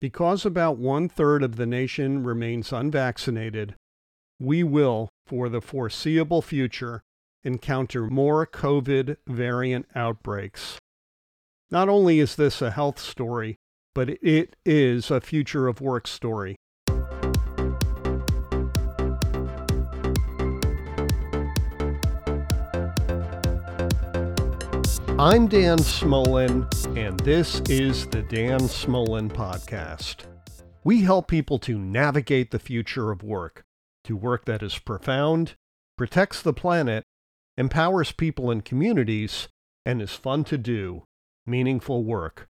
Because about one third of the nation remains unvaccinated, we will, for the foreseeable future, encounter more COVID variant outbreaks. Not only is this a health story, but it is a future of work story. I'm Dan Smolen, and this is the Dan Smolen Podcast. We help people to navigate the future of work, to work that is profound, protects the planet, empowers people and communities, and is fun to do, meaningful work.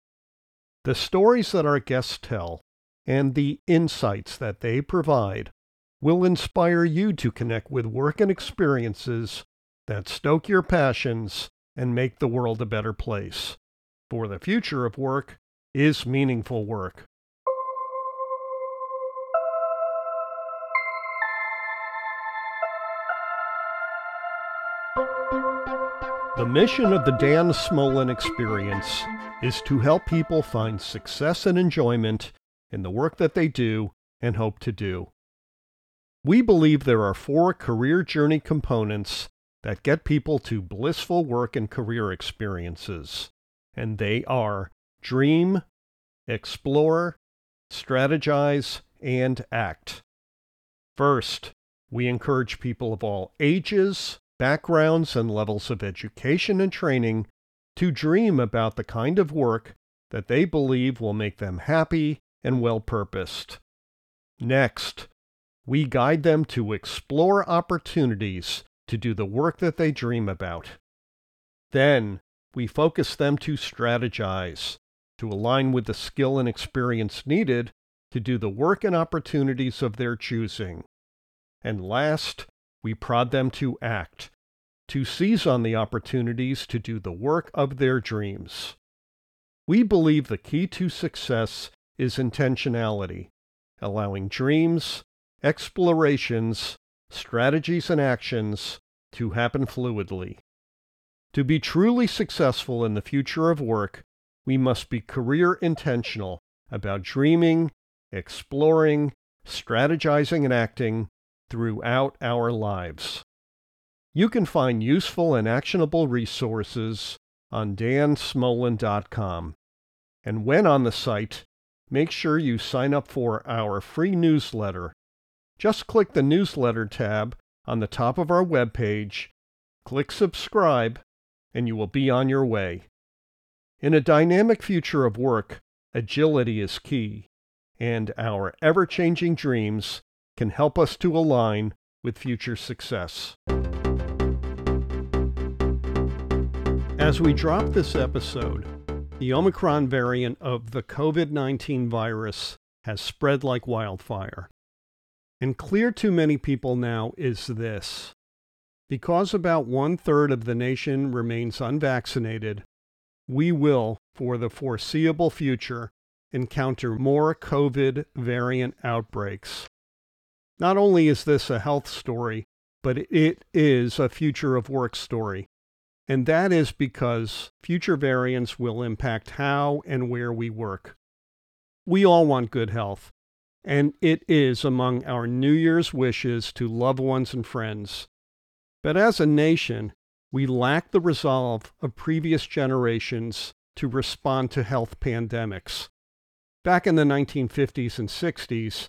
The stories that our guests tell and the insights that they provide will inspire you to connect with work and experiences that stoke your passions and make the world a better place. For the future of work is meaningful work. The mission of the Dan Smolen Experience is to help people find success and enjoyment in the work that they do and hope to do. We believe there are four career journey components that get people to blissful work and career experiences. And they are dream, explore, strategize, and act. First, we encourage people of all ages, backgrounds, and levels of education and training to dream about the kind of work that they believe will make them happy and well purposed. Next, we guide them to explore opportunities to do the work that they dream about. Then we focus them to strategize, to align with the skill and experience needed to do the work and opportunities of their choosing. And last, we prod them to act, to seize on the opportunities to do the work of their dreams. We believe the key to success is intentionality, allowing dreams, explorations, strategies and actions to happen fluidly. To be truly successful in the future of work, we must be career intentional about dreaming, exploring, strategizing, and acting throughout our lives. You can find useful and actionable resources on dansmolen.com. And when on the site, make sure you sign up for our free newsletter just click the newsletter tab on the top of our webpage, click subscribe, and you will be on your way. In a dynamic future of work, agility is key, and our ever changing dreams can help us to align with future success. As we drop this episode, the Omicron variant of the COVID 19 virus has spread like wildfire. And clear to many people now is this. Because about one third of the nation remains unvaccinated, we will, for the foreseeable future, encounter more COVID variant outbreaks. Not only is this a health story, but it is a future of work story. And that is because future variants will impact how and where we work. We all want good health, and it is among our New Year's wishes to loved ones and friends. But as a nation, we lack the resolve of previous generations to respond to health pandemics. Back in the 1950s and 60s,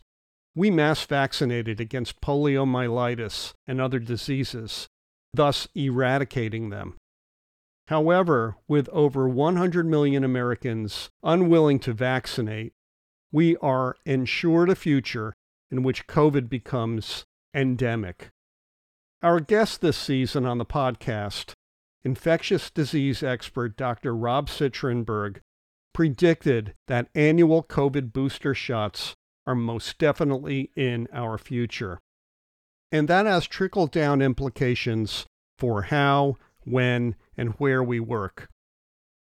we mass vaccinated against poliomyelitis and other diseases, thus eradicating them. However, with over 100 million Americans unwilling to vaccinate, we are ensured a future in which COVID becomes endemic. Our guest this season on the podcast, infectious disease expert Dr. Rob Citronberg, predicted that annual COVID booster shots are most definitely in our future. And that has trickle down implications for how, when, and where we work.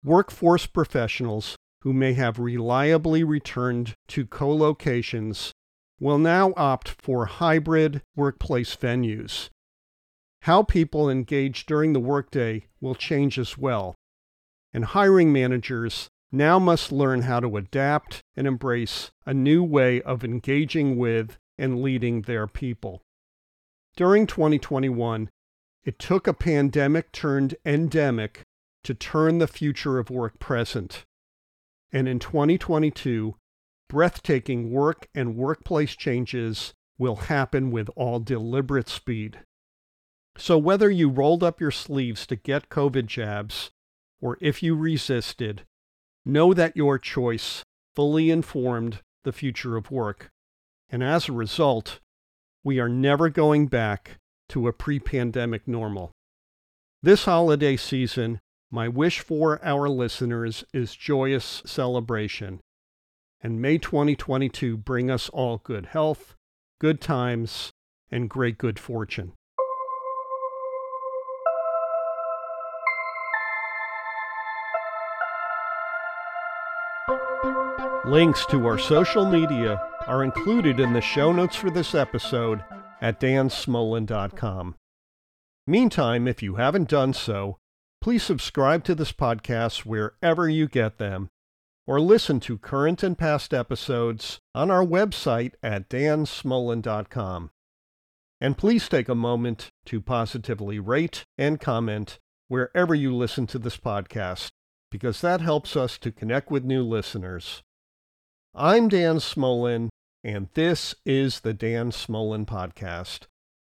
Workforce professionals who may have reliably returned to co-locations will now opt for hybrid workplace venues. How people engage during the workday will change as well, and hiring managers now must learn how to adapt and embrace a new way of engaging with and leading their people. During 2021, it took a pandemic turned endemic to turn the future of work present. And in 2022, breathtaking work and workplace changes will happen with all deliberate speed. So, whether you rolled up your sleeves to get COVID jabs, or if you resisted, know that your choice fully informed the future of work. And as a result, we are never going back to a pre pandemic normal. This holiday season, my wish for our listeners is joyous celebration. And may 2022 bring us all good health, good times, and great good fortune. Links to our social media are included in the show notes for this episode at dansmolen.com. Meantime, if you haven't done so, please subscribe to this podcast wherever you get them, or listen to current and past episodes on our website at dansmolen.com. And please take a moment to positively rate and comment wherever you listen to this podcast, because that helps us to connect with new listeners. I'm Dan Smolen, and this is the Dan Smolen Podcast.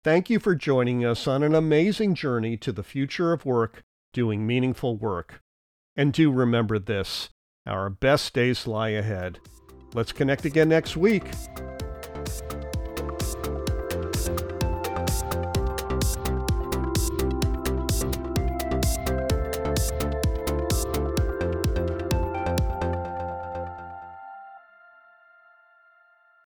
Thank you for joining us on an amazing journey to the future of work, doing meaningful work. And do remember this our best days lie ahead. Let's connect again next week.